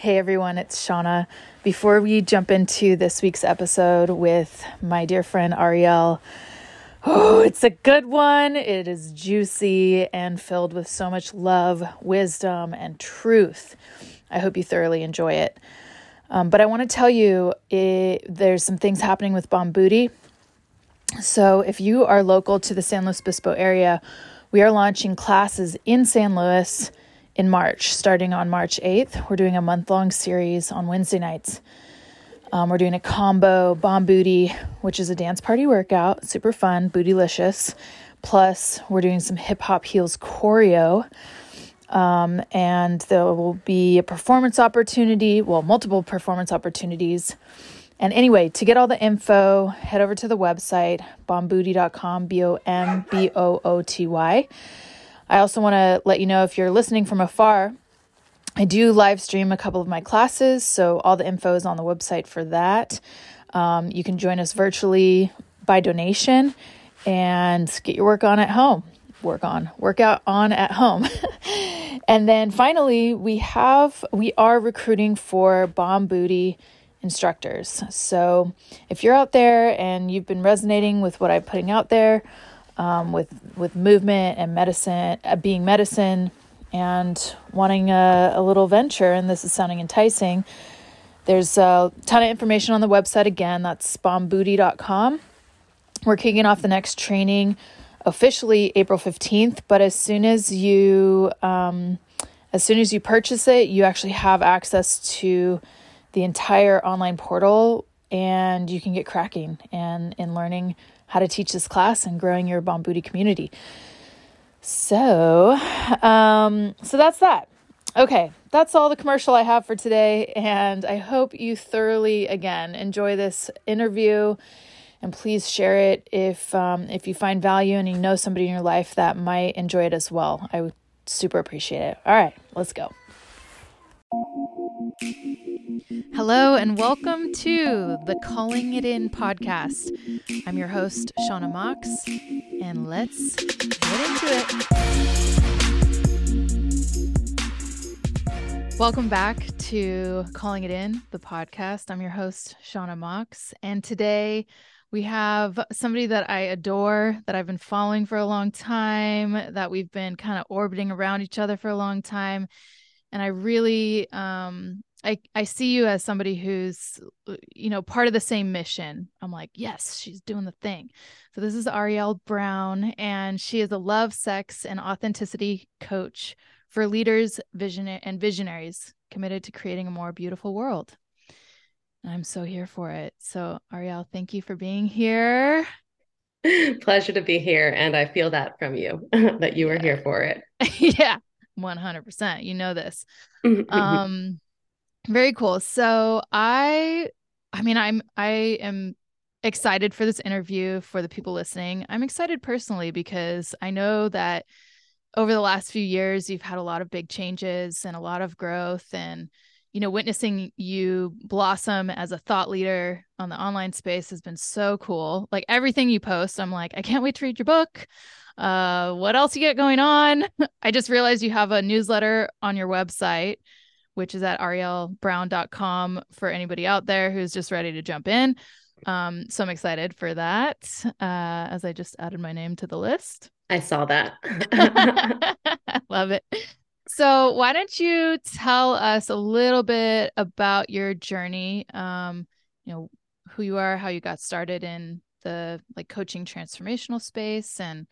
Hey everyone, it's Shawna. Before we jump into this week's episode with my dear friend Arielle, oh, it's a good one. It is juicy and filled with so much love, wisdom, and truth. I hope you thoroughly enjoy it. Um, but I want to tell you, it, there's some things happening with Bomb Booty. So if you are local to the San Luis Obispo area, we are launching classes in San Luis in March, starting on March 8th. We're doing a month long series on Wednesday nights. Um, we're doing a combo bomb booty, which is a dance party workout, super fun, bootylicious. Plus, we're doing some hip hop heels choreo. Um, and there will be a performance opportunity, well, multiple performance opportunities. And anyway, to get all the info, head over to the website, bombooty.com, B O M B O O T Y. I also want to let you know if you're listening from afar, I do live stream a couple of my classes, so all the info is on the website for that. Um, you can join us virtually by donation and get your work on at home. Work on, workout on at home. and then finally, we have, we are recruiting for Bomb Booty instructors. So if you're out there and you've been resonating with what I'm putting out there, um, with with movement and medicine, uh, being medicine, and wanting a, a little venture. And this is sounding enticing. There's a ton of information on the website. Again, that's bombooty.com. We're kicking off the next training officially April 15th, but as soon as you um, as soon as you purchase it, you actually have access to the entire online portal and you can get cracking and in learning how to teach this class and growing your Bomb Booty community. So, um, so that's that. Okay, that's all the commercial I have for today, and I hope you thoroughly again enjoy this interview. And please share it if um, if you find value and you know somebody in your life that might enjoy it as well. I would super appreciate it. All right, let's go. Hello, and welcome to the Calling It In podcast. I'm your host, Shawna Mox, and let's get into it. Welcome back to Calling It In, the podcast. I'm your host, Shawna Mox, and today we have somebody that I adore, that I've been following for a long time, that we've been kind of orbiting around each other for a long time and I really um I I see you as somebody who's uh, you know part of the same mission. I'm like, yes, she's doing the thing. So this is Arielle Brown and she is a love, sex and authenticity coach for leaders, vision and visionaries committed to creating a more beautiful world. And I'm so here for it. So Arielle, thank you for being here. Pleasure to be here and I feel that from you that you yeah. were here for it. yeah. 100%. You know this. um very cool. So I I mean I'm I am excited for this interview for the people listening. I'm excited personally because I know that over the last few years you've had a lot of big changes and a lot of growth and you know witnessing you blossom as a thought leader on the online space has been so cool like everything you post i'm like i can't wait to read your book uh, what else you get going on? I just realized you have a newsletter on your website, which is at ariellebrown.com for anybody out there who's just ready to jump in. Um, so I'm excited for that uh, as I just added my name to the list. I saw that. Love it. So, why don't you tell us a little bit about your journey? Um, you know, who you are, how you got started in the like coaching transformational space, and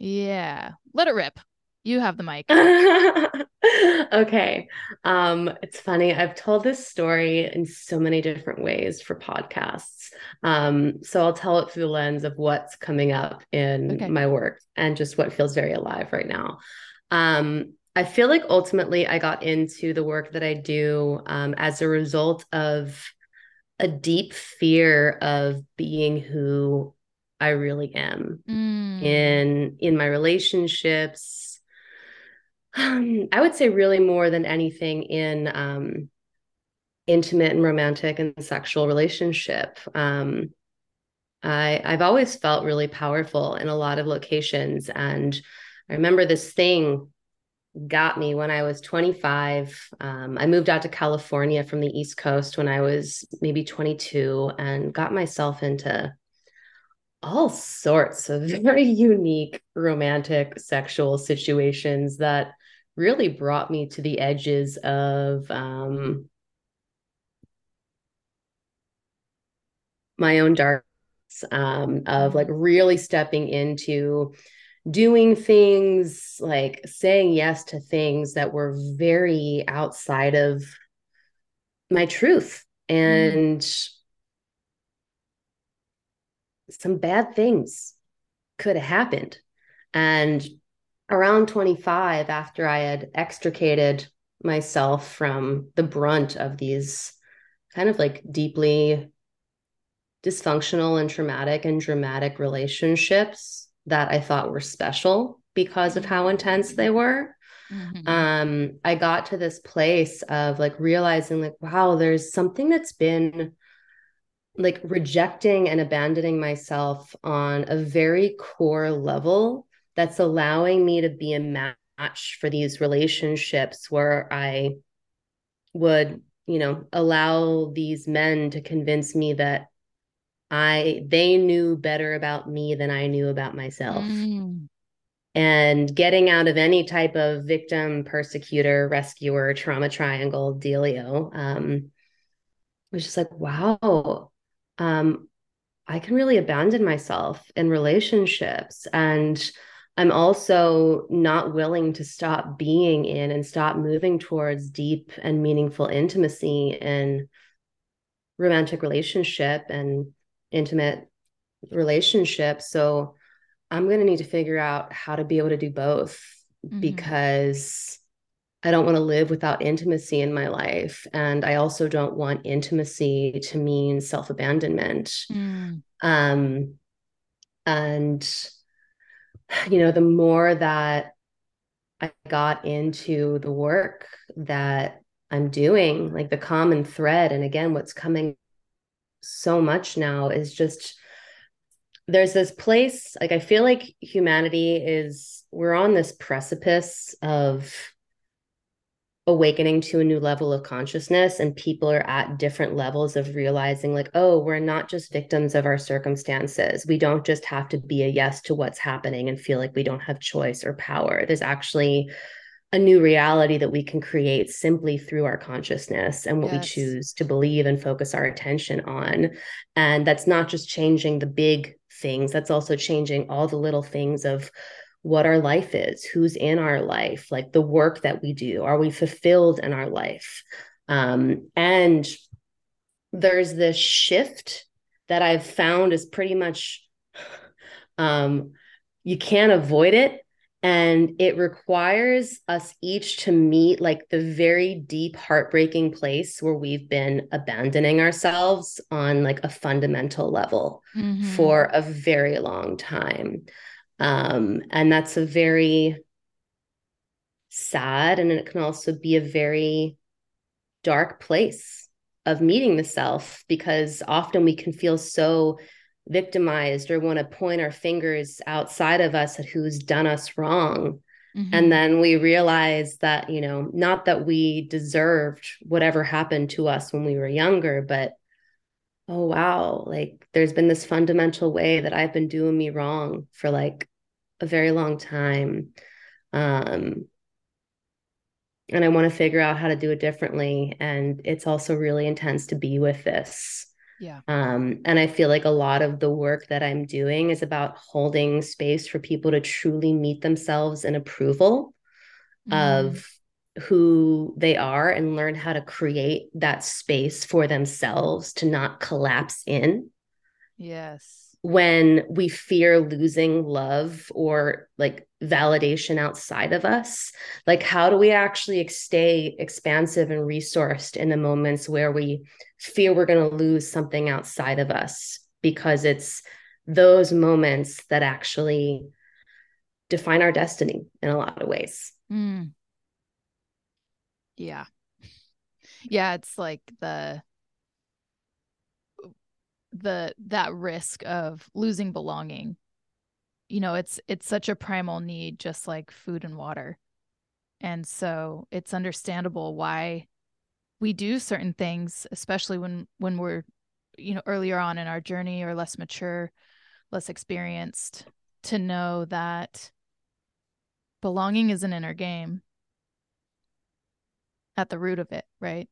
yeah. Let it rip. You have the mic. okay. Um, it's funny. I've told this story in so many different ways for podcasts. Um, so I'll tell it through the lens of what's coming up in okay. my work and just what feels very alive right now. Um, I feel like ultimately I got into the work that I do um, as a result of a deep fear of being who I really am mm. in in my relationships. Um, I would say really more than anything in um, intimate and romantic and sexual relationship. Um, I I've always felt really powerful in a lot of locations, and I remember this thing got me when I was 25. Um, I moved out to California from the East Coast when I was maybe 22 and got myself into all sorts of very unique romantic sexual situations that really brought me to the edges of um, my own dark um, of like really stepping into doing things like saying yes to things that were very outside of my truth mm. and mm. some bad things could have happened and around 25 after i had extricated myself from the brunt of these kind of like deeply dysfunctional and traumatic and dramatic relationships that I thought were special because of how intense they were. Mm-hmm. Um, I got to this place of like realizing, like, wow, there's something that's been like rejecting and abandoning myself on a very core level that's allowing me to be a match for these relationships where I would, you know, allow these men to convince me that I they knew better about me than I knew about myself. Mm. And getting out of any type of victim, persecutor, rescuer, trauma triangle dealio, um, was just like, wow, um, I can really abandon myself in relationships. And I'm also not willing to stop being in and stop moving towards deep and meaningful intimacy in romantic relationship and intimate relationship. So I'm going to need to figure out how to be able to do both mm-hmm. because I don't want to live without intimacy in my life. And I also don't want intimacy to mean self abandonment. Mm. Um, and, you know, the more that I got into the work that I'm doing, like the common thread, and again, what's coming so much now is just there's this place like i feel like humanity is we're on this precipice of awakening to a new level of consciousness and people are at different levels of realizing like oh we're not just victims of our circumstances we don't just have to be a yes to what's happening and feel like we don't have choice or power there's actually a new reality that we can create simply through our consciousness and what yes. we choose to believe and focus our attention on. And that's not just changing the big things, that's also changing all the little things of what our life is, who's in our life, like the work that we do. Are we fulfilled in our life? Um, and there's this shift that I've found is pretty much um, you can't avoid it and it requires us each to meet like the very deep heartbreaking place where we've been abandoning ourselves on like a fundamental level mm-hmm. for a very long time um, and that's a very sad and it can also be a very dark place of meeting the self because often we can feel so victimized or want to point our fingers outside of us at who's done us wrong. Mm-hmm. And then we realize that, you know, not that we deserved whatever happened to us when we were younger, but oh, wow, like there's been this fundamental way that I've been doing me wrong for like a very long time. Um, and I want to figure out how to do it differently. And it's also really intense to be with this yeah. Um, and I feel like a lot of the work that I'm doing is about holding space for people to truly meet themselves in approval mm. of who they are and learn how to create that space for themselves to not collapse in. Yes when we fear losing love or like validation outside of us like how do we actually stay expansive and resourced in the moments where we fear we're going to lose something outside of us because it's those moments that actually define our destiny in a lot of ways mm. Yeah. Yeah it's like the the that risk of losing belonging. You know it's it's such a primal need just like food and water. And so it's understandable why we do certain things especially when when we're you know earlier on in our journey or less mature less experienced to know that belonging is an inner game at the root of it right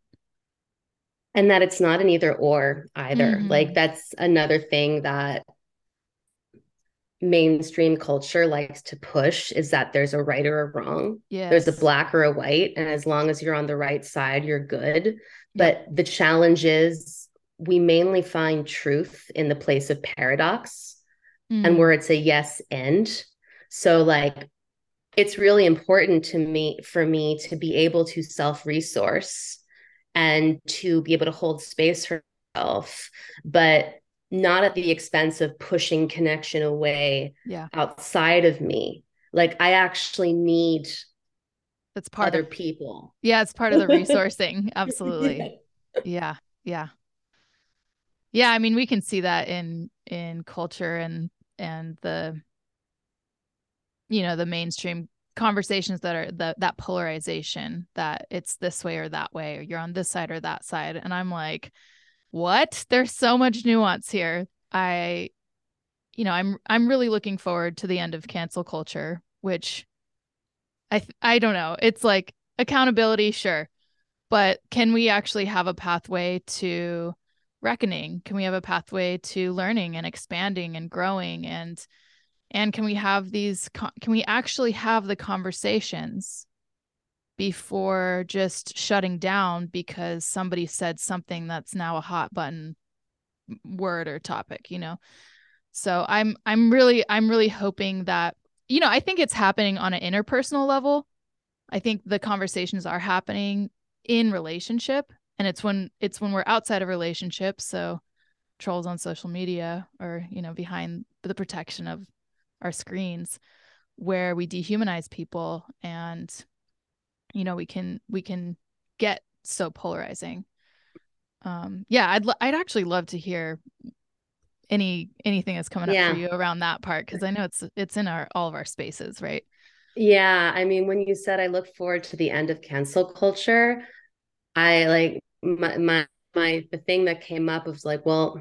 and that it's not an either or either mm-hmm. like that's another thing that mainstream culture likes to push is that there's a right or a wrong. Yeah. There's a black or a white. And as long as you're on the right side, you're good. But the challenge is we mainly find truth in the place of paradox mm. and where it's a yes and. So like it's really important to me for me to be able to self-resource and to be able to hold space for myself. But not at the expense of pushing connection away yeah. outside of me. Like I actually need that's part other of people. Yeah, it's part of the resourcing. Absolutely. yeah. Yeah. Yeah, I mean we can see that in in culture and and the you know, the mainstream conversations that are the that polarization that it's this way or that way or you're on this side or that side and I'm like what? There's so much nuance here. I you know, I'm I'm really looking forward to the end of cancel culture, which I I don't know. It's like accountability, sure. But can we actually have a pathway to reckoning? Can we have a pathway to learning and expanding and growing and and can we have these can we actually have the conversations before just shutting down because somebody said something that's now a hot button word or topic you know? So i'm i'm really i'm really hoping that you know i think it's happening on an interpersonal level. I think the conversations are happening in relationship and it's when it's when we're outside of relationship. So trolls on social media or you know behind the protection of our screens where we dehumanize people and you know we can we can get so polarizing um yeah i'd i'd actually love to hear any anything that's coming yeah. up for you around that part because i know it's it's in our all of our spaces right yeah i mean when you said i look forward to the end of cancel culture i like my my, my the thing that came up was like well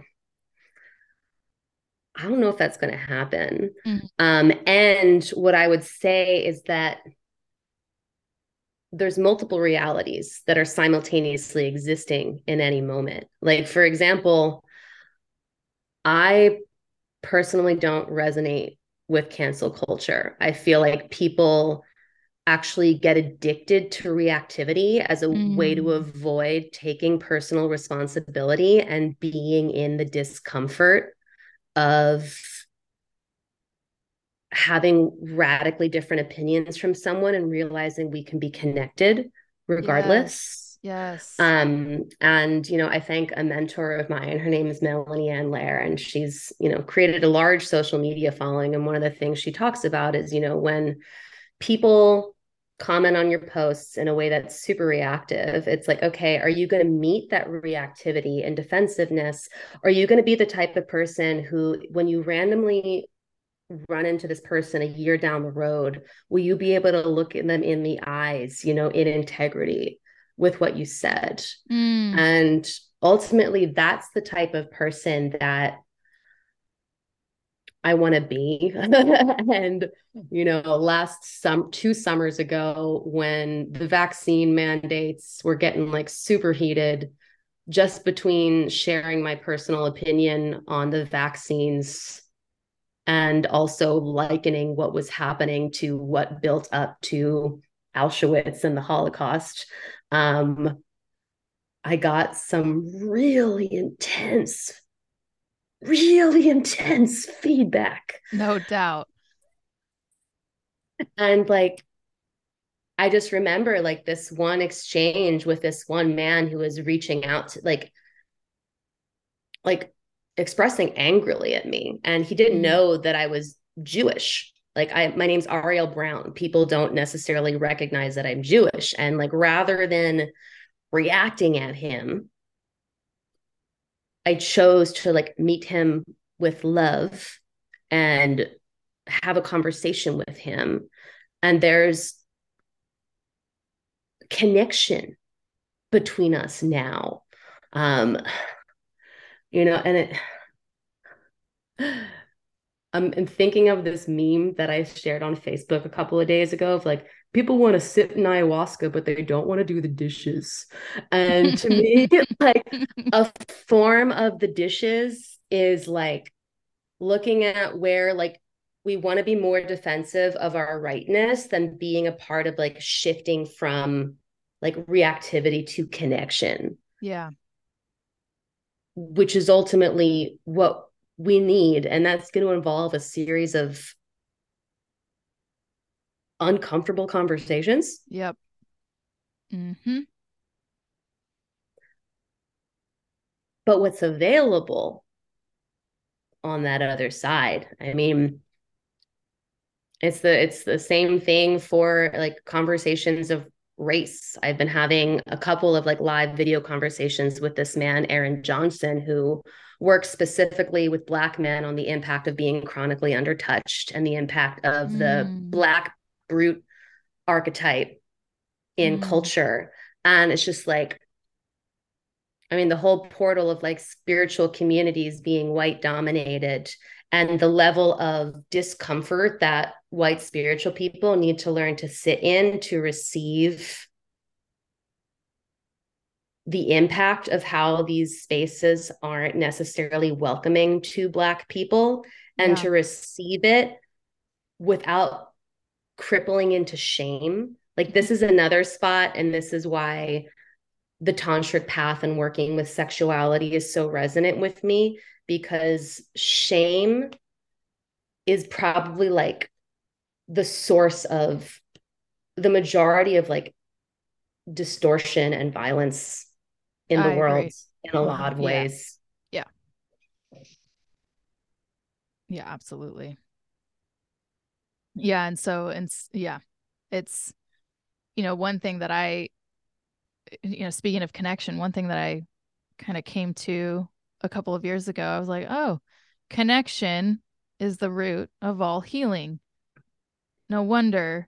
I don't know if that's going to happen. Mm. Um, and what I would say is that there's multiple realities that are simultaneously existing in any moment. Like, for example, I personally don't resonate with cancel culture. I feel like people actually get addicted to reactivity as a mm. way to mm. avoid taking personal responsibility and being in the discomfort of having radically different opinions from someone and realizing we can be connected regardless. Yes. yes. Um, and you know, I thank a mentor of mine. Her name is Melanie Ann Layer, and she's, you know, created a large social media following. And one of the things she talks about is, you know, when people comment on your posts in a way that's super reactive. It's like, okay, are you going to meet that reactivity and defensiveness? Are you going to be the type of person who, when you randomly run into this person a year down the road, will you be able to look at them in the eyes, you know, in integrity with what you said? Mm. And ultimately, that's the type of person that I want to be. and, you know, last some two summers ago, when the vaccine mandates were getting like super heated, just between sharing my personal opinion on the vaccines and also likening what was happening to what built up to Auschwitz and the Holocaust. Um, I got some really intense, really intense feedback. No doubt. And like, I just remember like this one exchange with this one man who was reaching out to like, like expressing angrily at me and he didn't mm. know that i was jewish like i my name's arielle brown people don't necessarily recognize that i'm jewish and like rather than reacting at him i chose to like meet him with love and have a conversation with him and there's connection between us now. Um, you know, and it I'm, I'm thinking of this meme that I shared on Facebook a couple of days ago of like people want to sit in ayahuasca, but they don't want to do the dishes. And to me, like a form of the dishes is like looking at where like we want to be more defensive of our rightness than being a part of like shifting from like reactivity to connection. Yeah. Which is ultimately what we need. And that's going to involve a series of uncomfortable conversations. Yep. Mm-hmm. But what's available on that other side? I mean, it's the it's the same thing for like conversations of race. I've been having a couple of like live video conversations with this man, Aaron Johnson, who works specifically with Black men on the impact of being chronically undertouched and the impact of mm. the Black brute archetype in mm. culture. And it's just like, I mean, the whole portal of like spiritual communities being white dominated and the level of discomfort that white spiritual people need to learn to sit in to receive the impact of how these spaces aren't necessarily welcoming to black people and yeah. to receive it without crippling into shame like this is another spot and this is why the tantric path and working with sexuality is so resonant with me because shame is probably like the source of the majority of like distortion and violence in the I world agree. in a lot of ways. Yeah. Yeah, absolutely. Yeah, and so and yeah, it's you know, one thing that I you know, speaking of connection, one thing that I kind of came to a couple of years ago, I was like, "Oh, connection is the root of all healing." No wonder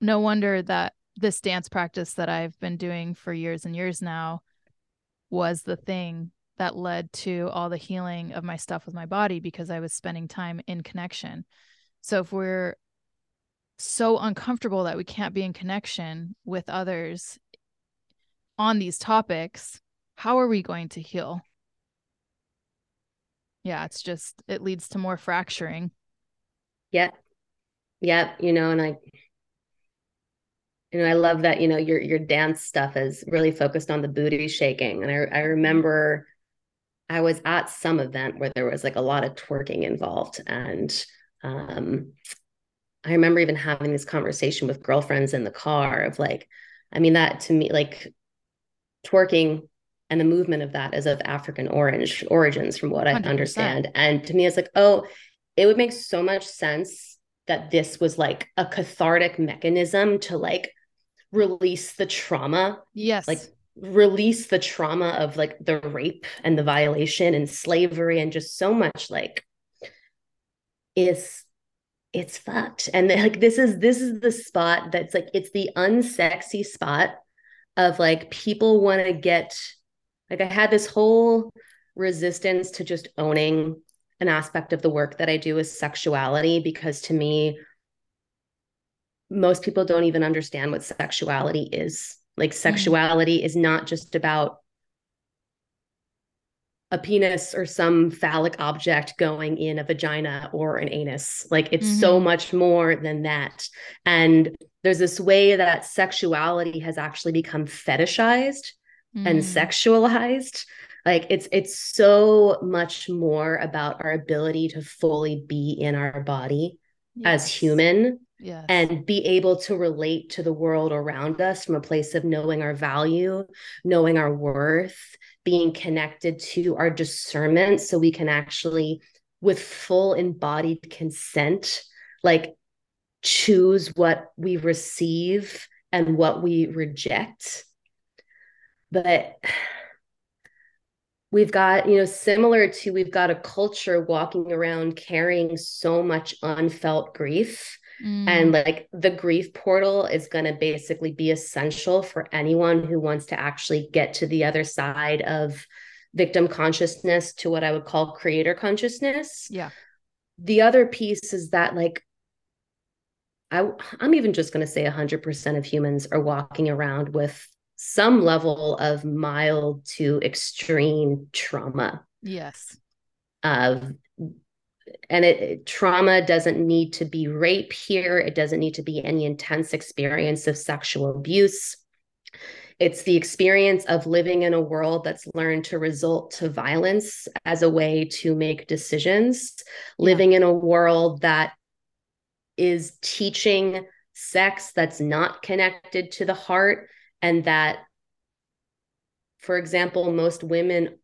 no wonder that this dance practice that I've been doing for years and years now was the thing that led to all the healing of my stuff with my body because I was spending time in connection. So if we're so uncomfortable that we can't be in connection with others on these topics, how are we going to heal? Yeah, it's just it leads to more fracturing. Yeah. Yep. you know, and I you know, I love that, you know, your your dance stuff is really focused on the booty shaking. And I, I remember I was at some event where there was like a lot of twerking involved. And um, I remember even having this conversation with girlfriends in the car of like, I mean, that to me, like twerking and the movement of that is of African orange origins, from what I 100%. understand. And to me, it's like, oh, it would make so much sense that this was like a cathartic mechanism to like release the trauma. Yes. Like release the trauma of like the rape and the violation and slavery and just so much like is it's fucked. And like this is this is the spot that's like it's the unsexy spot of like people want to get like I had this whole resistance to just owning an aspect of the work that I do is sexuality because to me most people don't even understand what sexuality is. Like, mm. sexuality mm-hmm. is not just about a penis or some phallic object going in a vagina or an anus. Like, it's mm-hmm. so much more than that. And there's this way that sexuality has actually become fetishized mm-hmm. and mm. sexualized like it's it's so much more about our ability to fully be in our body yes. as human yes. and be able to relate to the world around us from a place of knowing our value, knowing our worth, being connected to our discernment so we can actually, with full embodied consent, like choose what we receive and what we reject. But we've got you know similar to we've got a culture walking around carrying so much unfelt grief Mm. And like the grief portal is going to basically be essential for anyone who wants to actually get to the other side of victim consciousness to what I would call creator consciousness. Yeah. The other piece is that like I I'm even just going to say 100% of humans are walking around with some level of mild to extreme trauma. Yes. Of and it trauma doesn't need to be rape here. It doesn't need to be any intense experience of sexual abuse. It's the experience of living in a world that's learned to result to violence as a way to make decisions. Yeah. living in a world that is teaching sex that's not connected to the heart and that for example most women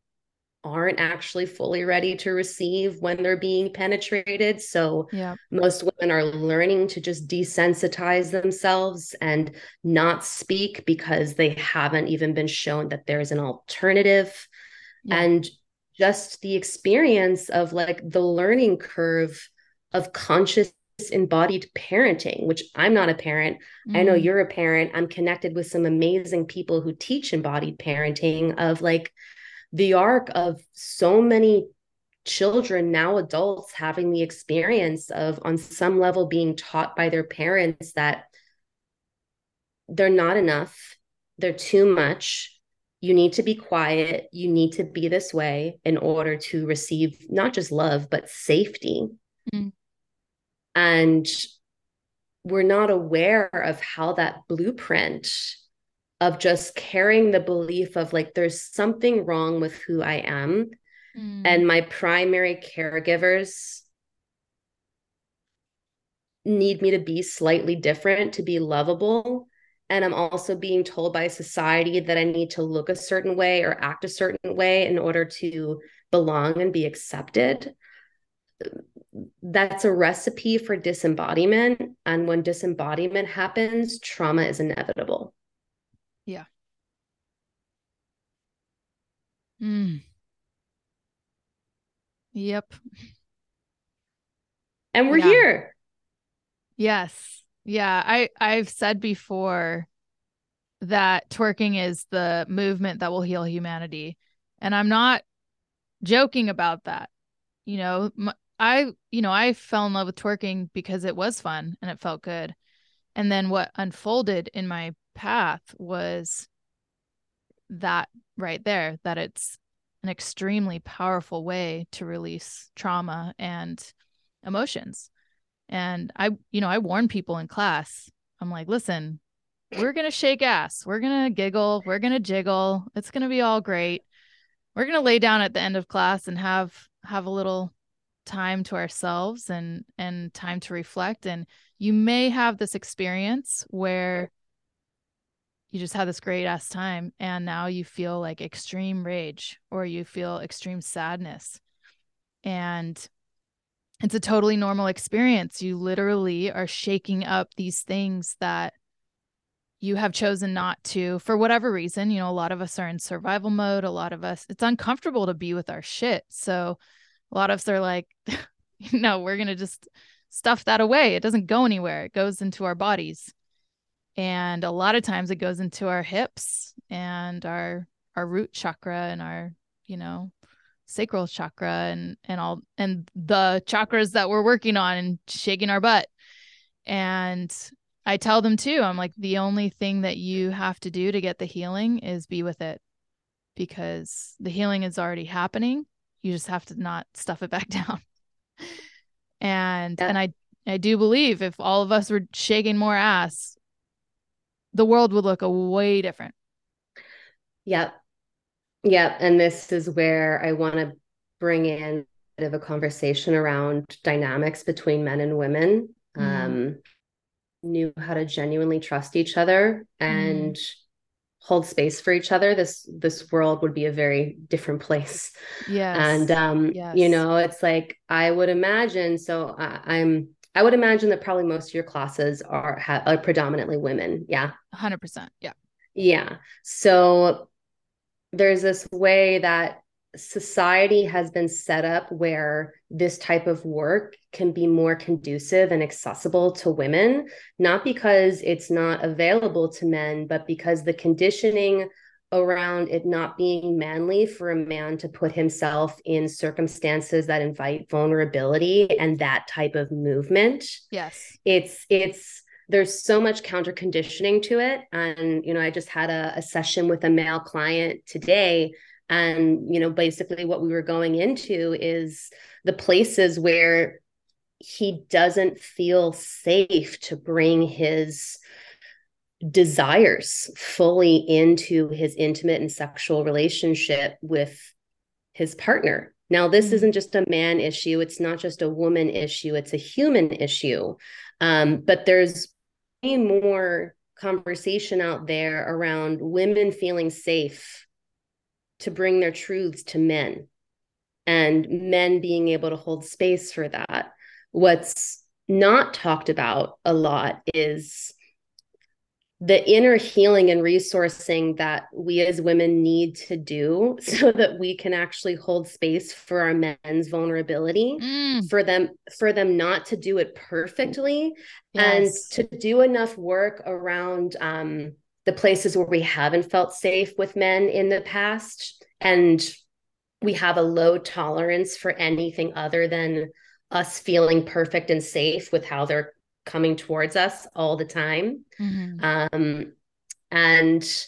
aren't actually fully ready to receive when they're being penetrated. So yeah. most women are learning to just desensitize themselves and not speak because they haven't even been shown that there's an alternative. Yeah. And just the experience of like the learning curve of conscious embodied parenting, which I'm not a parent. Mm. I know mm. you're a parent. I'm connected with some amazing people who teach embodied parenting of like the arc of so many children now adults having the experience of on some level being taught by their parents that they're not enough they're too much you need to be quiet you need to be this way in order to receive not just love but safety mm. and we're not aware of how that blueprint of just carrying the belief of like there's something wrong with who I am mm. and my primary caregivers need me to be slightly different to be lovable and I'm also being told by society that I need to look a certain way or act a certain way in order to belong and be accepted. That's a recipe for disembodiment. And when disembodiment happens, trauma is inevitable. Yeah. Mm. Yep. And we're yeah. here. Yes. Yeah, I I've said before that twerking is the movement that will heal humanity. And I'm not joking about that. You know, I you know, I fell in love with twerking because it was fun and it felt good. And then what unfolded in my path was that right there that it's an extremely powerful way to release trauma and emotions. And i you know i warn people in class i'm like listen we're going to shake ass we're going to giggle we're going to jiggle it's going to be all great. We're going to lay down at the end of class and have have a little time to ourselves and and time to reflect. And you may have this experience where you just had this great ass time and now you feel like extreme rage or you feel extreme sadness. And it's a totally normal experience. You literally are shaking up these things that you have chosen not to for whatever reason. You know a lot of us are in survival mode. A lot of us it's uncomfortable to be with our shit. So a lot of us are like no we're going to just stuff that away. It doesn't go anywhere. It goes into our bodies and a lot of times it goes into our hips and our our root chakra and our you know sacral chakra and and all and the chakras that we're working on and shaking our butt. And i tell them too i'm like the only thing that you have to do to get the healing is be with it because the healing is already happening. You just have to not stuff it back down. And yeah. and i i do believe if all of us were shaking more ass the world would look a way different. Yep. Yep. And this is where I want to bring in a bit of a conversation around dynamics between men and women. Mm. Um, knew how to genuinely trust each other and mm. hold space for each other this this world would be a very different place yeah and um yes. you know it's like i would imagine so I, i'm I would imagine that probably most of your classes are, ha- are predominantly women. Yeah. 100%. Yeah. Yeah. So there's this way that society has been set up where this type of work can be more conducive and accessible to women, not because it's not available to men, but because the conditioning around it not being manly for a man to put himself in circumstances that invite vulnerability and that type of movement. Yes. It's it's there's so much counter conditioning to it and you know i just had a, a, session with a male client today and you know basically what we were going into is the places where he doesn't feel safe to bring his desires fully into his intimate and sexual relationship with his partner now this mm-hmm. isn't just a man issue it's not just a woman issue it's a human issue um, but there's way more conversation out there around women feeling safe to bring their truths to men and men being able to hold space for that. What's not talked about a lot is the inner healing and resourcing that we as women need to do so that we can actually hold space for our men's vulnerability mm. for them for them not to do it perfectly yes. and to do enough work around um, the places where we haven't felt safe with men in the past and we have a low tolerance for anything other than us feeling perfect and safe with how they're coming towards us all the time. Mm-hmm. Um, and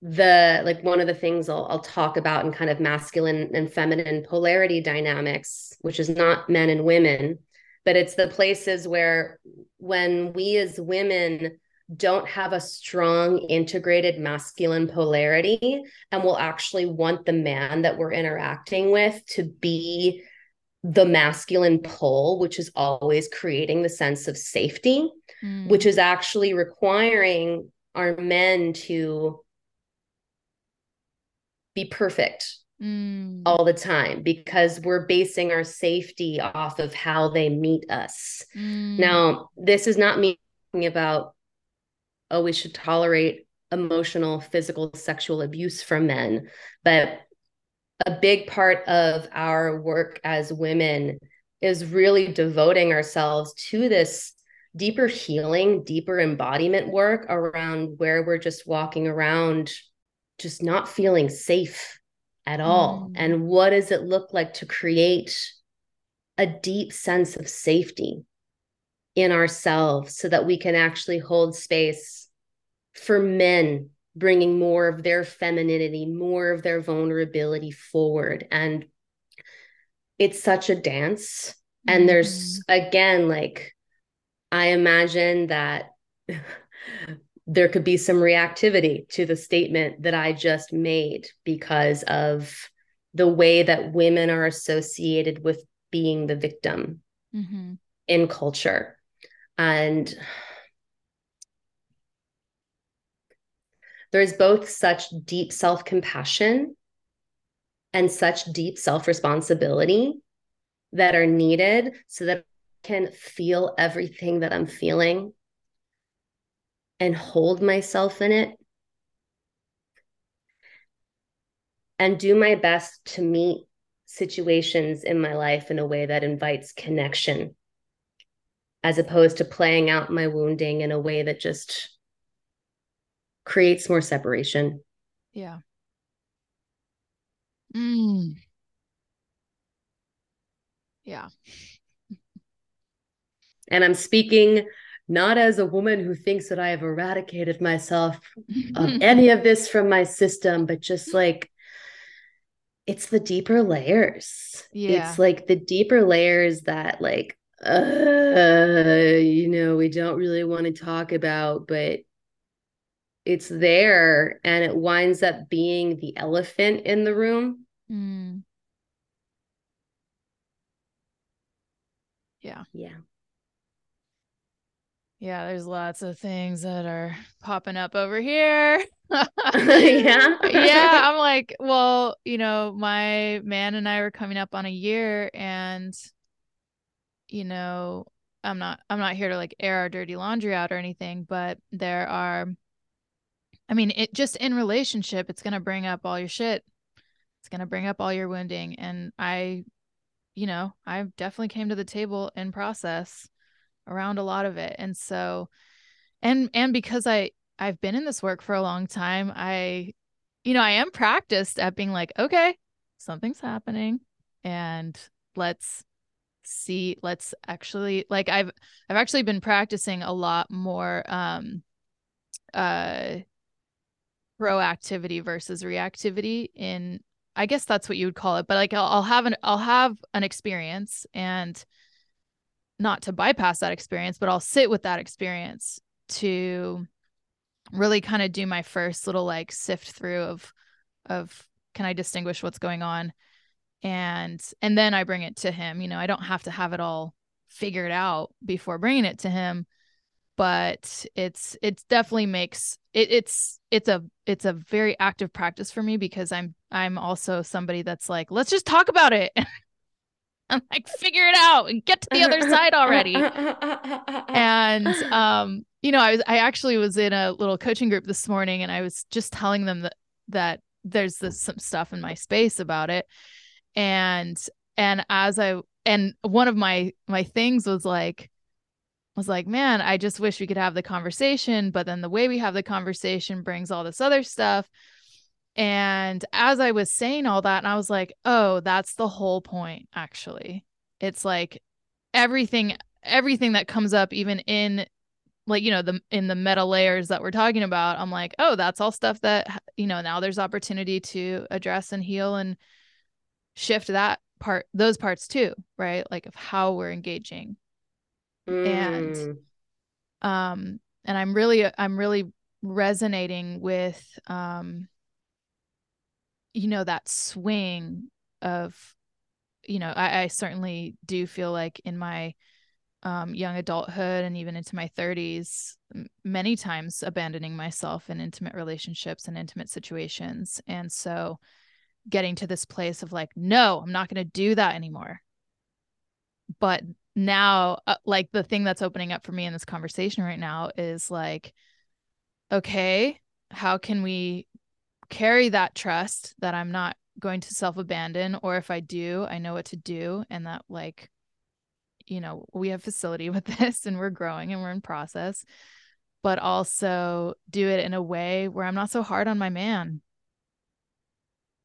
the like one of the things I'll, I'll talk about in kind of masculine and feminine polarity dynamics, which is not men and women, but it's the places where when we as women don't have a strong integrated masculine polarity and will actually want the man that we're interacting with to be the masculine pull, which is always creating the sense of safety, mm. which is actually requiring our men to be perfect mm. all the time because we're basing our safety off of how they meet us. Mm. Now, this is not me talking about, oh, we should tolerate emotional, physical, sexual abuse from men, but a big part of our work as women is really devoting ourselves to this deeper healing, deeper embodiment work around where we're just walking around, just not feeling safe at all. Mm. And what does it look like to create a deep sense of safety in ourselves so that we can actually hold space for men bringing more of their femininity, more of their vulnerability forward. And it's such a dance. And mm-hmm. there's, again, like, I imagine that there could be some reactivity to the statement that I just made because of the way that women are associated with being the victim mm-hmm. in culture. And There's both such deep self compassion and such deep self responsibility that are needed so that I can feel everything that I'm feeling and hold myself in it and do my best to meet situations in my life in a way that invites connection as opposed to playing out my wounding in a way that just creates more separation. Yeah. Mm. Yeah. And I'm speaking not as a woman who thinks that I have eradicated myself of any of this from my system, but just like it's the deeper layers. Yeah. It's like the deeper layers that like uh you know, we don't really want to talk about, but it's there and it winds up being the elephant in the room. Mm. Yeah. Yeah. Yeah, there's lots of things that are popping up over here. yeah. yeah, I'm like, well, you know, my man and I were coming up on a year and you know, I'm not I'm not here to like air our dirty laundry out or anything, but there are I mean, it just in relationship, it's going to bring up all your shit. It's going to bring up all your wounding and i you know i definitely came to the table in process around a lot of it. And so and and because i i've been in this work for a long time i you know i am practiced at being like okay something's happening and let's see let's actually like i've i've actually been practicing a lot more um uh proactivity versus reactivity in i guess that's what you would call it but like I'll, I'll have an i'll have an experience and not to bypass that experience but i'll sit with that experience to really kind of do my first little like sift through of of can i distinguish what's going on? And and then i bring it to him you know i don't have to have it all figured out before bringing it to him but it's it's definitely makes it, it's it's a it's a very active practice for me because i'm i'm also somebody that's like let's just talk about it. I'm like figure it out and get to the other side already. And um you know i was i actually was in a little coaching group this morning and i was just telling them that that there's this some stuff in my space about it. And and as i and one of my my things was like was like man i just wish we could have the conversation but then the way we have the conversation brings all this other stuff. And as i was saying all that and i was like oh that's the whole point actually. It's like everything everything that comes up even in like you know the in the meta layers that we're talking about i'm like oh that's all stuff that you know now there's opportunity to address and heal and shift that part those parts too right? Like of how we're engaging mm. and um and i'm really i'm really resonating with um you know that swing of you know I, I certainly do feel like in my um, young adulthood and even into my 30s many times abandoning myself in intimate relationships and intimate situations and so getting to this place of like no i'm not going to do that anymore but now uh, like the thing that's opening up for me in this conversation right now is like okay how can we carry that trust that i'm not going to self abandon or if i do i know what to do and that like you know we have facility with this and we're growing and we're in process but also do it in a way where i'm not so hard on my man.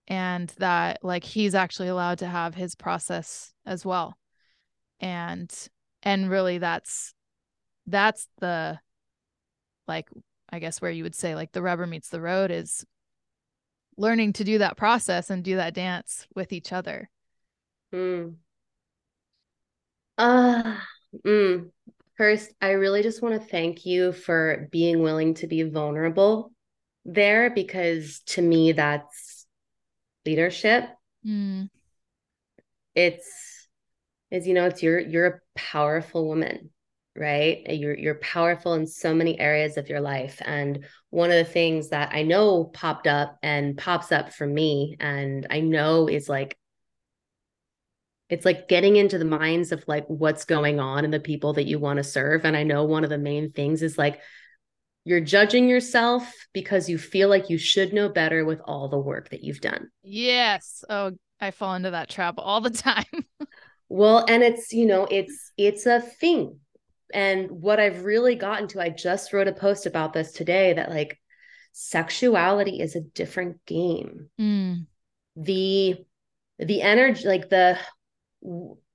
And that like he's actually allowed to have his process as well and and really that's that's the like i guess where you would say like the rubber meets the road is learning to do that process and do that dance with each other mm. uh mm. first i really just want to thank you for being willing to be vulnerable there because to me that's leadership. Mm. It's is you know it's you're you're a powerful woman, right? You're you're powerful in so many areas of your life and one of the things that I know popped up and pops up for me and I know is like it's like getting into the minds of like what's going on and the people that you want to serve and i know one of the main things is like you're judging yourself because you feel like you should know better with all the work that you've done. Yes. Oh, I fall into that trap all the time. Well, and it's, you know, it's it's a thing. And what I've really gotten to, I just wrote a post about this today that like sexuality is a different game. Mm. The the energy like the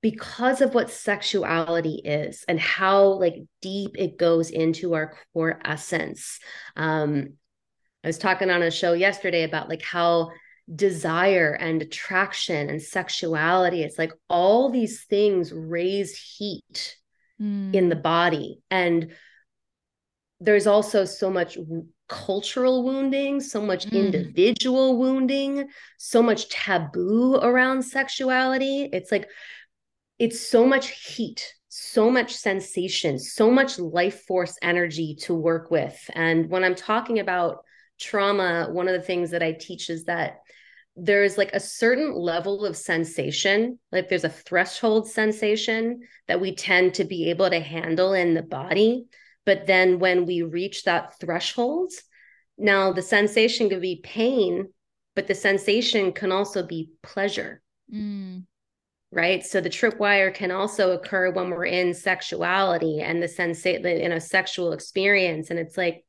because of what sexuality is and how like deep it goes into our core essence um i was talking on a show yesterday about like how desire and attraction and sexuality it's like all these things raise heat mm. in the body and there's also so much cultural wounding, so much mm. individual wounding, so much taboo around sexuality. It's like, it's so much heat, so much sensation, so much life force energy to work with. And when I'm talking about trauma, one of the things that I teach is that there's like a certain level of sensation, like there's a threshold sensation that we tend to be able to handle in the body but then when we reach that threshold, now the sensation could be pain but the sensation can also be pleasure. Mm. Right. So the tripwire can also occur when we're in sexuality and the sensate in a sexual experience. And it's like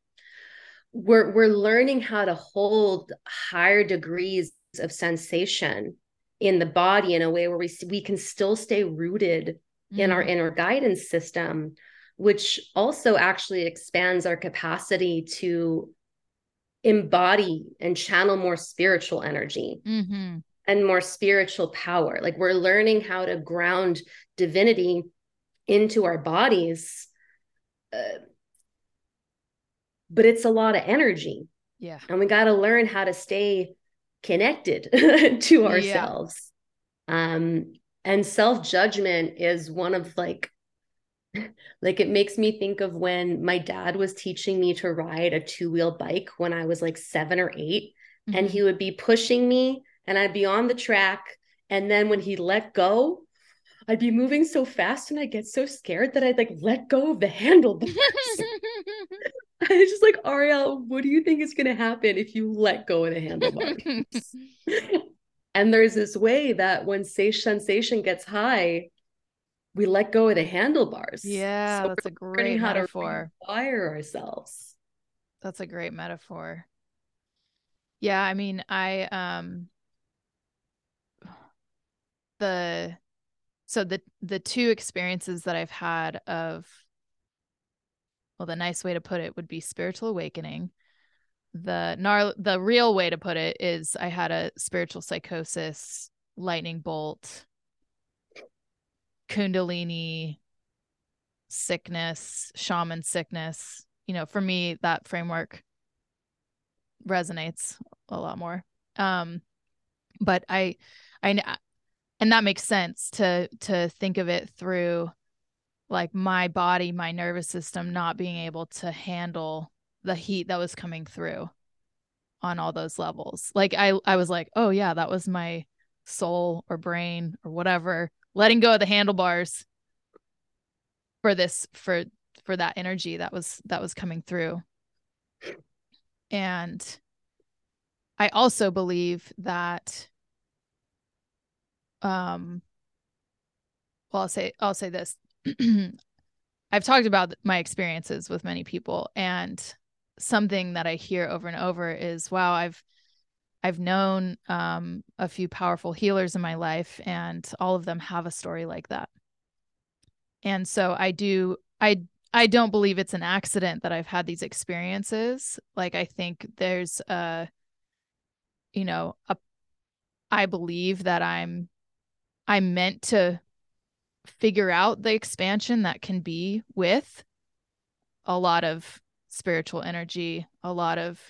we're we're learning how to hold higher degrees of sensation in the body in a way where we we can still stay rooted mm. in our mm. inner guidance system, which also actually expands our capacity to embody and channel more spiritual energy mm-hmm. and more spiritual power. Like we're learning how to ground divinity into our bodies. Uh, but it's a lot of energy. Yeah. And we got to learn how to stay connected to ourselves. Yeah. Um, and self judgment is one of like like it makes me think of when my dad was teaching me to ride a two-wheel bike when I was like 7 or 8 mm-hmm. and he would be pushing me and I'd be on the track and then when he let go I'd be moving so fast and I get so scared that I'd like let go of the handlebars. I was just like, Arielle, what do you think is going to happen if you let go of the handlebars? and there's this way that when sensation gets high, we let go of the handlebars. Yeah, so that's a great metaphor. Fire ourselves. That's a great metaphor. Yeah, I mean, I um the so the the two experiences that I've had of well, the nice way to put it would be spiritual awakening. The gnar- the real way to put it is I had a spiritual psychosis, lightning bolt, kundalini sickness, shaman sickness. You know, for me, that framework resonates a lot more. Um, but I, I, and that makes sense to to think of it through like my body, my nervous system not being able to handle the heat that was coming through on all those levels. Like I I was like, "Oh yeah, that was my soul or brain or whatever letting go of the handlebars for this for for that energy that was that was coming through and i also believe that um well i'll say i'll say this i've talked about my experiences with many people and something that i hear over and over is wow i've I've known um, a few powerful healers in my life, and all of them have a story like that. And so I do, I I don't believe it's an accident that I've had these experiences. Like I think there's a, you know, a, I believe that I'm, I'm meant to figure out the expansion that can be with a lot of spiritual energy, a lot of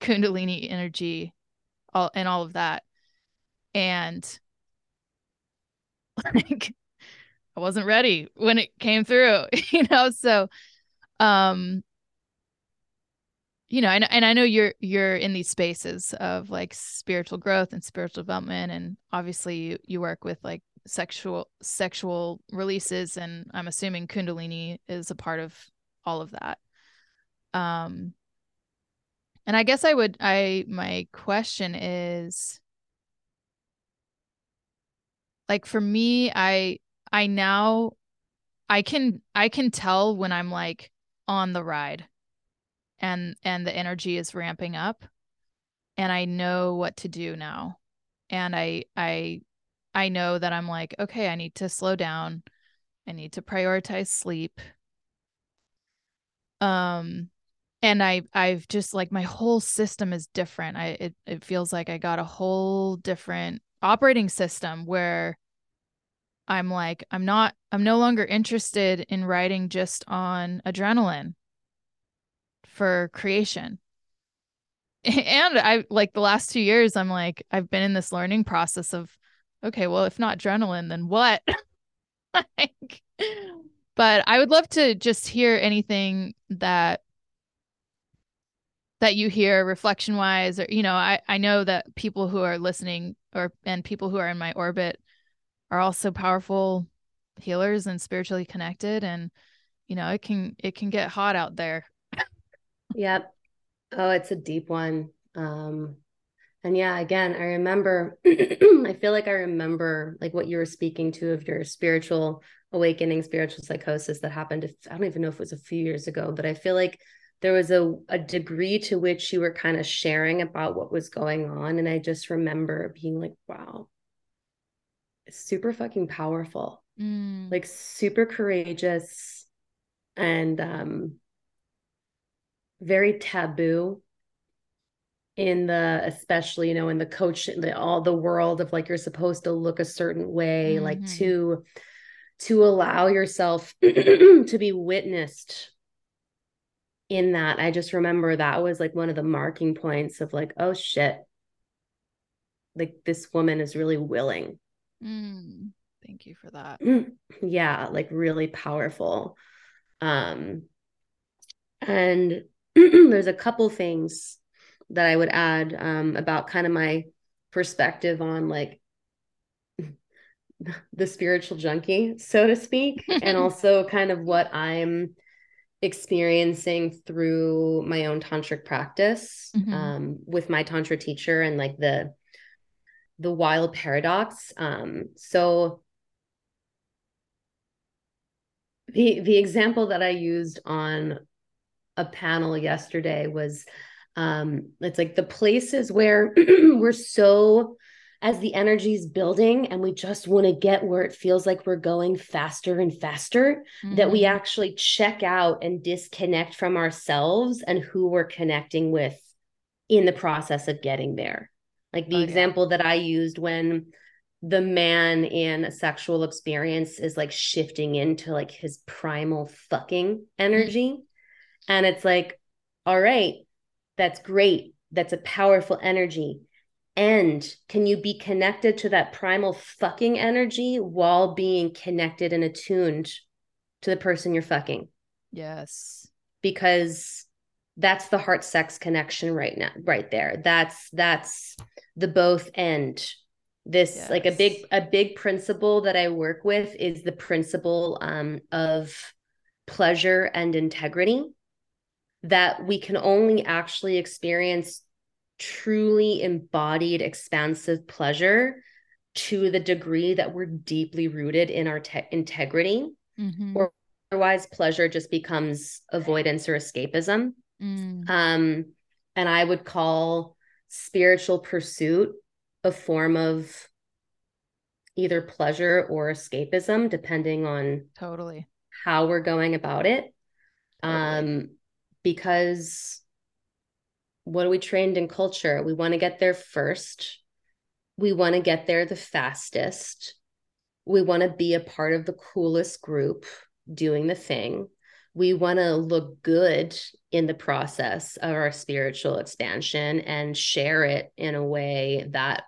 kundalini energy, all and all of that and like I wasn't ready when it came through, you know. So, um, you know, and and I know you're you're in these spaces of like spiritual growth and spiritual development, and obviously you you work with like sexual sexual releases, and I'm assuming Kundalini is a part of all of that. Um, and I guess I would I my question is like for me I I now I can I can tell when I'm like on the ride and and the energy is ramping up and I know what to do now. And I I I know that I'm like okay, I need to slow down. I need to prioritize sleep. Um and i i've just like my whole system is different i it, it feels like i got a whole different operating system where i'm like i'm not i'm no longer interested in writing just on adrenaline for creation and i like the last two years i'm like i've been in this learning process of okay well if not adrenaline then what? Like, but i would love to just hear anything that that you hear reflection wise or you know i i know that people who are listening or and people who are in my orbit are also powerful healers and spiritually connected and you know it can it can get hot out there. Yep. Oh it's a deep one. Um and yeah, again, I remember, I feel like I remember like what you were speaking to of your spiritual awakening, spiritual psychosis that happened. I don't even know if it was a few years ago, but I feel like there was a, a degree to which you were kind of sharing about what was going on. And I just remember being like, wow, it's super fucking powerful, mm. like super courageous and um, very taboo in the especially you know in the coach the all the world of like you're supposed to look a certain way mm-hmm. like to to allow yourself to be witnessed in that. I just remember that was like one of the marking points of like oh shit. Like this woman is really willing. Mm, thank you for that. Yeah like really powerful. Um and there's a couple things that I would add um, about kind of my perspective on like the spiritual junkie, so to speak, and also kind of what I'm experiencing through my own tantric practice mm-hmm. um, with my tantra teacher and like the the wild paradox. Um, so the the example that I used on a panel yesterday was um it's like the places where we're so as the energy is building and we just want to get where it feels like we're going faster and faster mm-hmm. that we mm-hmm. actually check out and disconnect from ourselves and who we're connecting with in the process of getting there like the oh, example yeah. that i used when the man in a sexual experience is like shifting into like his primal fucking energy mm-hmm. and it's like all right that's great. That's a powerful energy. And can you be connected to that primal fucking energy while being connected and attuned to the person you're fucking? Yes. Because that's the heart sex connection right now, right there. That's that's the both end. This yes. like a big a big principle that I work with is the principle um, of pleasure and integrity that we can only actually experience truly embodied expansive pleasure to the degree that we're deeply rooted in our te- integrity mm-hmm. or otherwise pleasure just becomes avoidance or escapism mm. um, and i would call spiritual pursuit a form of either pleasure or escapism depending on totally how we're going about it totally. um because what are we trained in culture? We want to get there first. We want to get there the fastest. We want to be a part of the coolest group doing the thing. We want to look good in the process of our spiritual expansion and share it in a way that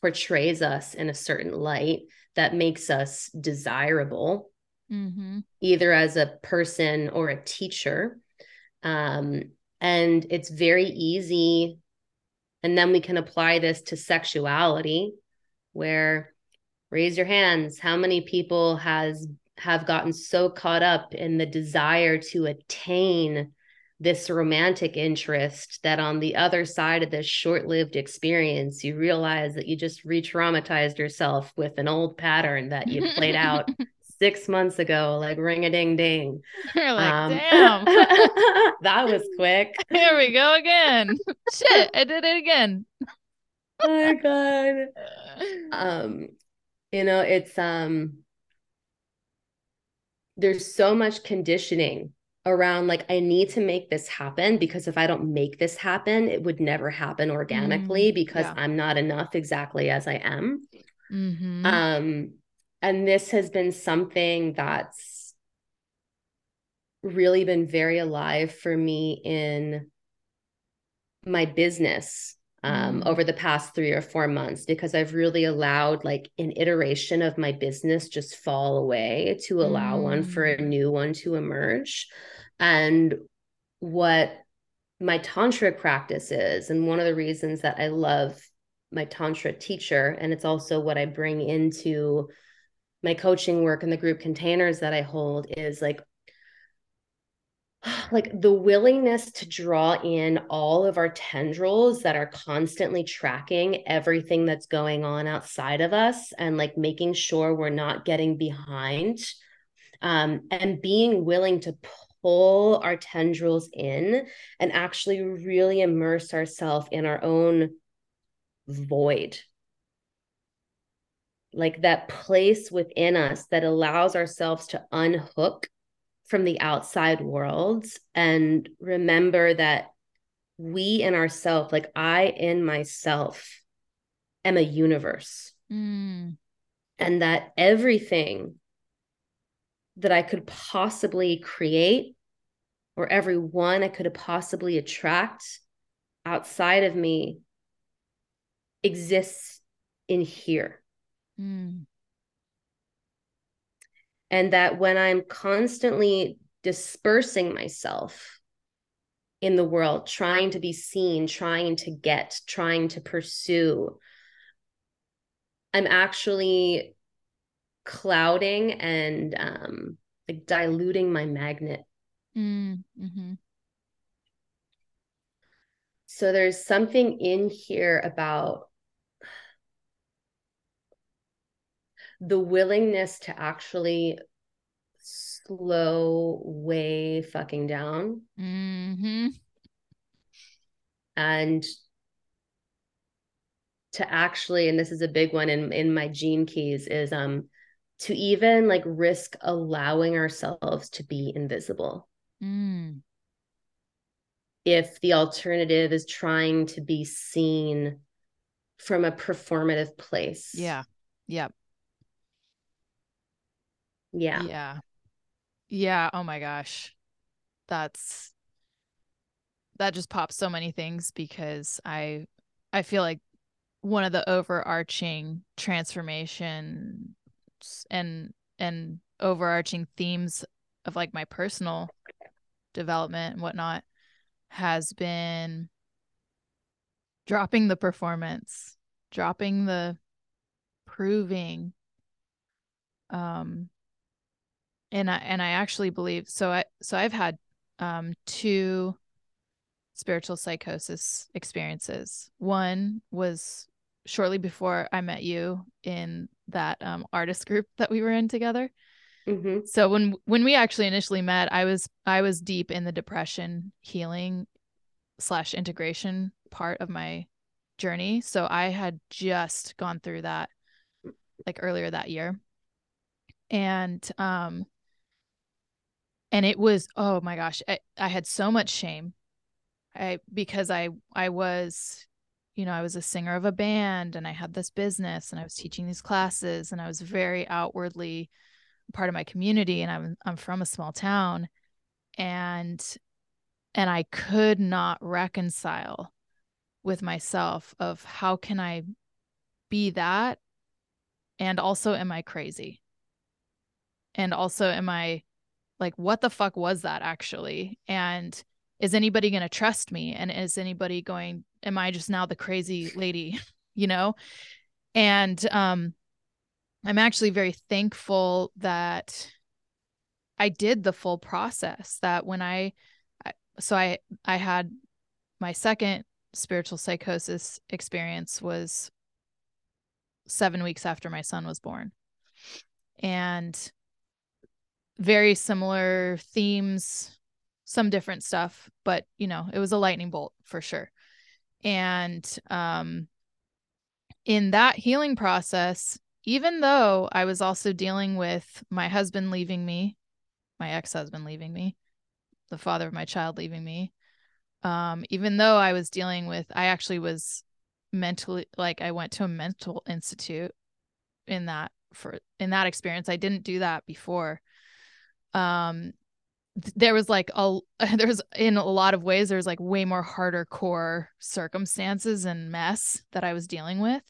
portrays us in a certain light that makes us desirable, mm-hmm. either as a person or a teacher um, and it's very easy. And then we can apply this to sexuality, where raise your hands. How many people has have gotten so caught up in the desire to attain this romantic interest that on the other side of this short-lived experience you realize that you just re-traumatized yourself with an old pattern that you played out six months ago, like ring a ding ding. You're like, um, damn. that was quick. Here we go again. Shit, I did it again. oh my god. Um, you know, it's um there's so much conditioning around like I need to make this happen because if I don't make this happen, it would never happen organically mm, because yeah. I'm not enough exactly as I am. Mm-hmm. Um and this has been something that's really been very alive for me in my business um, mm. over the past three or four months because I've really allowed like an iteration of my business just fall away to allow mm. one for a mm. new one to emerge. And what my tantra practice is, and one of the reasons that I love my tantra teacher, and it's also what I bring into my coaching work and the group containers that I hold is like like the willingness to draw in all of our tendrils that are constantly tracking everything that's going on outside of us and like making sure we're not getting behind um, and being willing to pull our tendrils in and actually really immerse ourselves in our own void like that place within us that allows ourselves to unhook from the outside world and remember that we in ourself like i in myself am a universe mm. and that everything that i could possibly create or everyone i could possibly attract outside of me exists in here mm and that when i'm constantly dispersing myself in the world trying to be seen trying to get trying to pursue i'm actually clouding and um like diluting my magnet mm, mm-hmm. so there's something in here about the willingness to actually slow way fucking down. Mm-hmm. and to actually and this is a big one in in my gene keys is um to even like risk allowing ourselves to be invisible. Mm. if the alternative is trying to be seen from a performative place. Yeah. Yep yeah. Yeah. Yeah. Oh my gosh. That's that just pops so many things because I I feel like one of the overarching transformation and and overarching themes of like my personal development and whatnot has been dropping the performance, dropping the proving, um, and I and I actually believe so. I so I've had um, two spiritual psychosis experiences. One was shortly before I met you in that um, artist group that we were in together. Mm-hmm. So when when we actually initially met, I was I was deep in the depression healing slash integration part of my journey. So I had just gone through that like earlier that year. And um and it was oh my gosh I, I had so much shame. I because i i was you know i was a singer of a band and i had this business and i was teaching these classes and i was very outwardly part of my community and i'm i'm from a small town. And and i could not reconcile with myself of how can i be that? And also am i crazy? And also am i like what the fuck was that actually? And is anybody going to trust me? And is anybody going am i just now the crazy lady you know? And um i'm actually very thankful that i did the full process that when i so i i had my second spiritual psychosis experience was 7 weeks after my son was born. And very similar themes, some different stuff, but you know, it was a lightning bolt for sure. And um in that healing process, even though I was also dealing with my husband leaving me, my ex-husband leaving me, the father of my child leaving me, um even though I was dealing with I actually was mentally like I went to a mental institute in that for in that experience. I didn't do that before um there was like a there was in a lot of ways there's like way more harder core circumstances and mess that I was dealing with.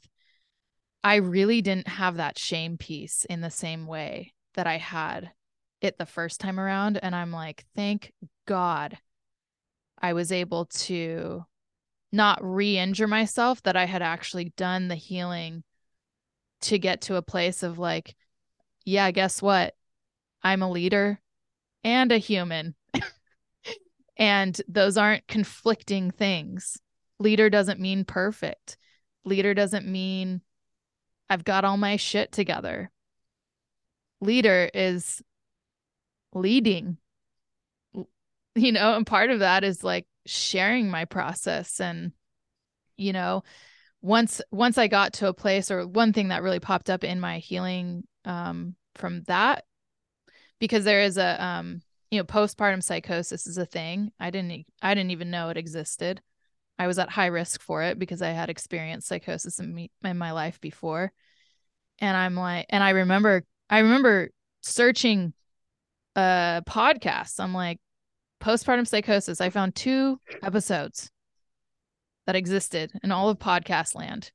I really didn't have that shame piece in the same way that I had it the first time around and I'm like thank God I was able to not re-injure myself that I had actually done the healing to get to a place of like yeah guess what I'm a leader and a human. And those aren't conflicting things. Leader doesn't mean perfect. Leader doesn't mean I've got all my shit together. Leader is leading, you know, and part of that is like sharing my process and, you know, once once I got to a place or one thing that really popped up in my healing um, from that because there is a um, you know postpartum psychosis is a thing. I didn't I didn't even know it existed. I was at high risk for it because I had experienced psychosis in me in my life before. And I'm like and I remember I remember searching uh podcasts I'm like postpartum psychosis. I found two episodes that existed in all of podcast land.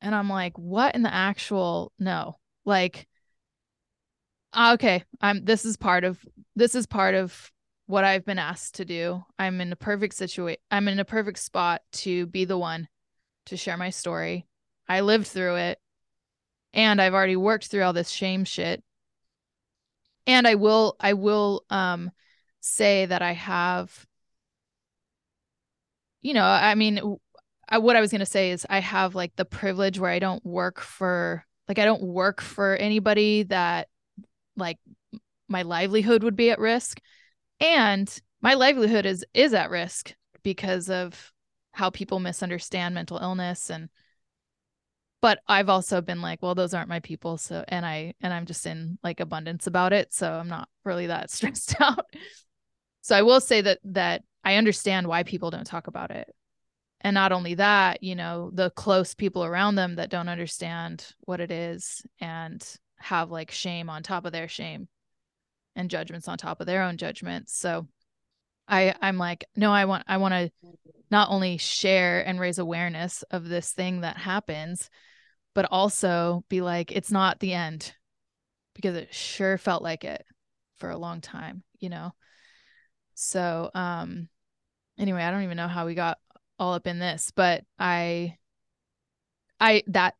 And I'm like, what in the actual no? Like okay, I'm this is part of this is part of what I've been asked to do. I'm in a perfect situation. I'm in a perfect spot to be the one to share my story. I lived through it and I've already worked through all this shame shit. And I will I will um say that I have you know, I mean, I, what I was going to say is I have like the privilege where I don't work for, like, I don't work for anybody that like my livelihood would be at risk. And my livelihood is, is at risk because of how people misunderstand mental illness and, but I've also been like, well, those aren't my people. So, and I, and I'm just in like abundance about it. So I'm not really that stressed out. So I will say that, that I understand why people don't talk about it. And not only that, you know, the close people around them that don't understand what it is and have like shame on top of their shame and judgments on top of their own judgments. So I I'm like, no, I want I want to not only share and raise awareness of this thing that happens, but also be like, it's not the end because it sure felt like it for a long time, you know? So, um, anyway, I don't even know how we got all up in this, but I I that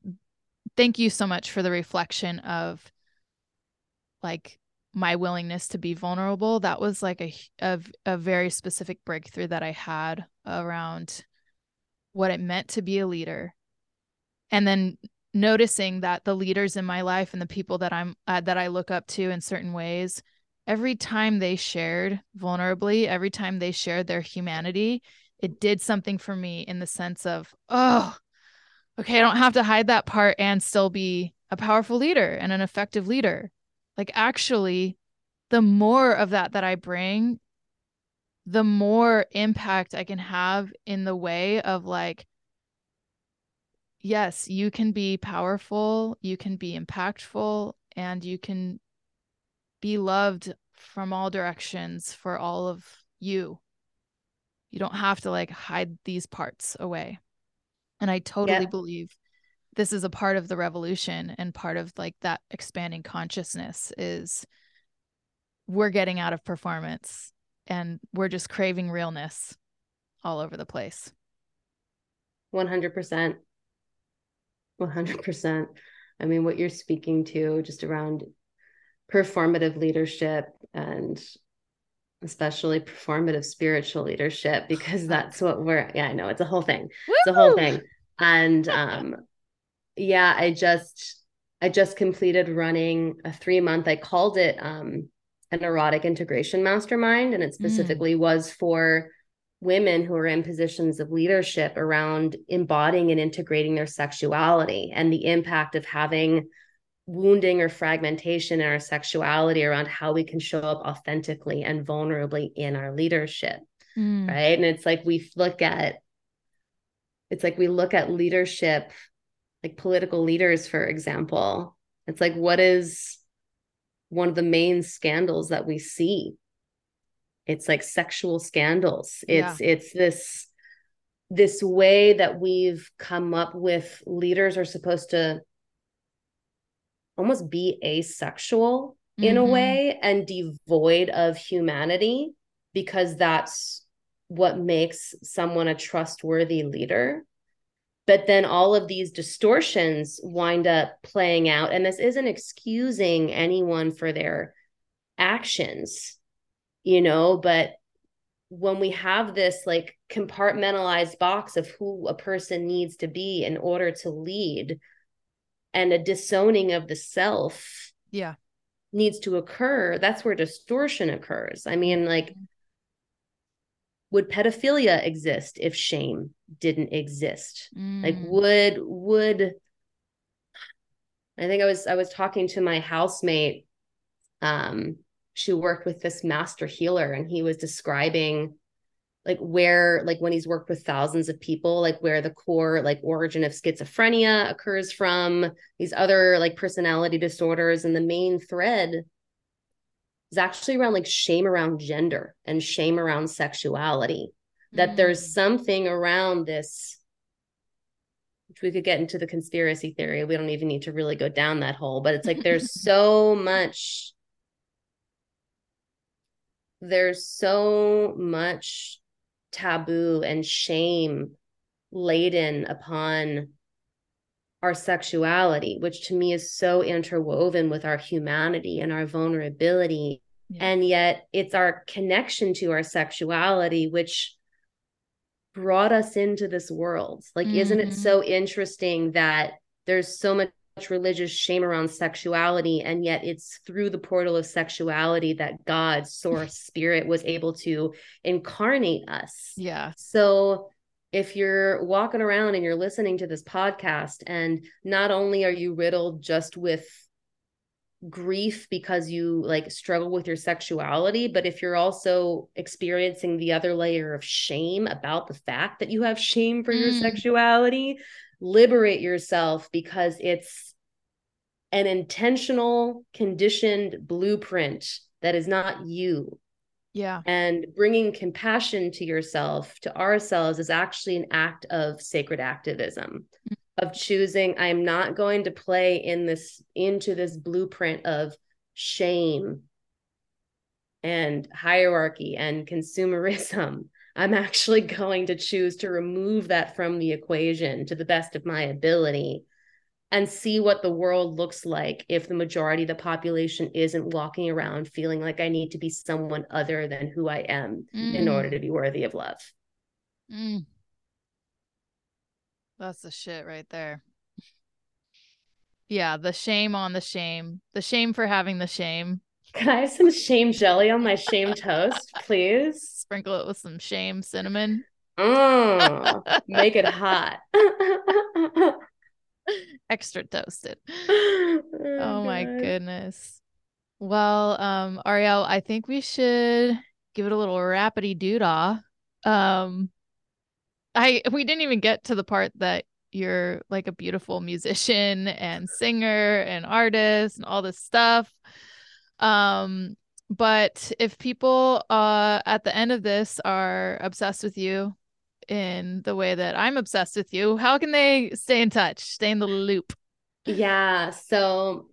thank you so much for the reflection of like my willingness to be vulnerable. That was like a a, a very specific breakthrough that I had around what it meant to be a leader. And then noticing that the leaders in my life and the people that I'm uh, that I look up to in certain ways every time they shared vulnerably, every time they shared their humanity, it did something for me in the sense of, oh, okay, I don't have to hide that part and still be a powerful leader and an effective leader. Like, actually, the more of that that I bring, the more impact I can have in the way of like, yes, you can be powerful, you can be impactful, and you can be loved from all directions for all of you. You don't have to like hide these parts away. And I totally yeah. believe this is a part of the revolution and part of like that expanding consciousness is we're getting out of performance and we're just craving realness all over the place. 100%. 100%. I mean, what you're speaking to just around performative leadership and especially performative spiritual leadership because that's what we're yeah i know it's a whole thing Woo! it's a whole thing and um yeah i just i just completed running a three month i called it um an erotic integration mastermind and it mm. specifically mm. was for women who are in positions of leadership around embodying and integrating their sexuality and the impact of having wounding or fragmentation in our sexuality around how we can show up authentically and vulnerably in our leadership mm. right and it's like we look at it's like we look at leadership like political leaders for example it's like what is one of the main scandals that we see it's like sexual scandals it's yeah. it's this this way that we've come up with leaders are supposed to almost be asexual mm-hmm. in a mm-hmm. way and devoid of humanity because that's what makes someone a trustworthy leader but then all of these distortions wind up playing out and this isn't excusing anyone for their actions you know but when we have this like compartmentalized box of who a person needs to be in order to lead and a disowning of the self yeah needs to occur that's where distortion occurs i mean like mm-hmm. would pedophilia exist if shame didn't exist mm. like would would i think i was i was talking to my housemate um she worked with this master healer and he was describing like where like when he's worked with thousands of people like where the core like origin of schizophrenia occurs from these other like personality disorders and the main thread is actually around like shame around gender and shame around sexuality that mm. there's something around this which we could get into the conspiracy theory we don't even need to really go down that hole but it's like there's so much there's so much taboo and shame laden upon our sexuality, which to me is so interwoven with our humanity and our vulnerability. Yeah. And yet it's our connection to our sexuality, which brought us into this world. Like, mm-hmm. isn't it so mm-hmm. interesting that there's so much religious shame around sexuality and yet it's through the portal of sexuality that god source spirit was able to incarnate us yeah so if you're walking around and you're listening to this podcast and not only are you riddled just with grief because you like struggle with your sexuality but if you're also experiencing the other layer of shame about the fact that you have shame for mm. your sexuality liberate yourself because it's an intentional conditioned blueprint that is not you. Yeah. And bringing compassion to yourself to ourselves is actually an act of sacred activism mm-hmm. of choosing i'm not going to play in this into this blueprint of shame and hierarchy and consumerism I'm actually going to choose to remove that from the equation to the best of my ability and see what the world looks like if the majority of the population isn't walking around feeling like I need to be someone other than who I am mm. in order to be worthy of love. Mm. That's the shit right there. Yeah, the shame on the shame, the shame for having the shame. Can I have some shame jelly on my shame toast, please? sprinkle it with some shame cinnamon. Oh, make it hot. Extra toasted. Oh, oh my goodness. Well, um, Arielle, I think we should give it a little rapidy doodah. Um, I we didn't even get to the part that you're like a beautiful musician and singer and artist and all this stuff. Um, but if people uh at the end of this are obsessed with you in the way that I'm obsessed with you, how can they stay in touch, stay in the loop? Yeah. So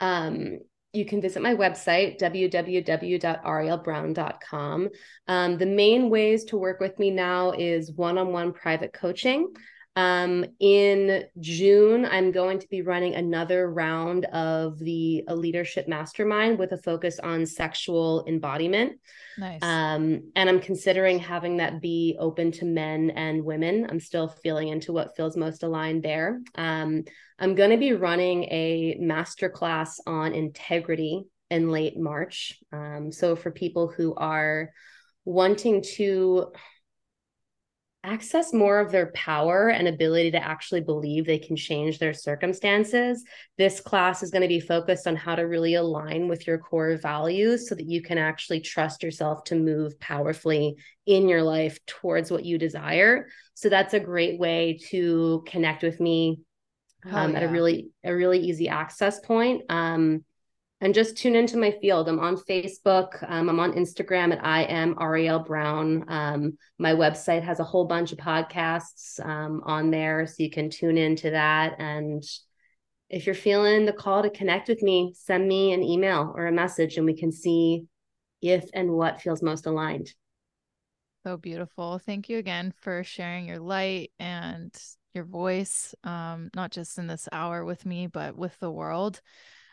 um you can visit my website www.ariellebrown.com. Um, the main ways to work with me now is one-on-one private coaching. Um, in June, I'm going to be running another round of the a leadership mastermind with a focus on sexual embodiment. Nice. Um, and I'm considering having that be open to men and women. I'm still feeling into what feels most aligned there. Um, I'm going to be running a masterclass on integrity in late March. Um, so for people who are wanting to access more of their power and ability to actually believe they can change their circumstances. This class is going to be focused on how to really align with your core values so that you can actually trust yourself to move powerfully in your life towards what you desire. So that's a great way to connect with me um, yeah. at a really a really easy access point. Um, and just tune into my field. I'm on Facebook. Um, I'm on Instagram at I am Arielle Brown. Um, my website has a whole bunch of podcasts um, on there, so you can tune into that. And if you're feeling the call to connect with me, send me an email or a message, and we can see if and what feels most aligned. So beautiful. Thank you again for sharing your light and your voice, um, not just in this hour with me, but with the world.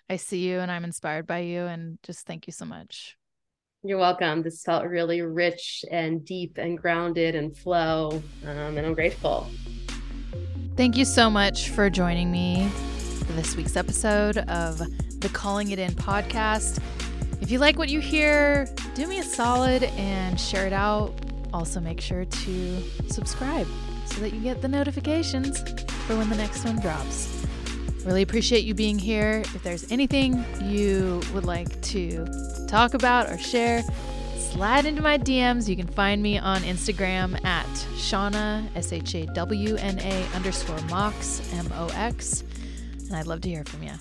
I see you and I'm inspired by you. And just thank you so much. You're welcome. This felt really rich and deep and grounded and flow, um, and I'm grateful. Thank you so much for joining me for this week's episode of the Calling It In podcast. If you like what you hear, do me a solid and share it out. Also, make sure to subscribe so that you get the notifications for when the next one drops. Really appreciate you being here. If there's anything you would like to talk about or share, slide into my DMs. You can find me on Instagram at Shawna, S H A W N A underscore Mox, M O X. And I'd love to hear from you.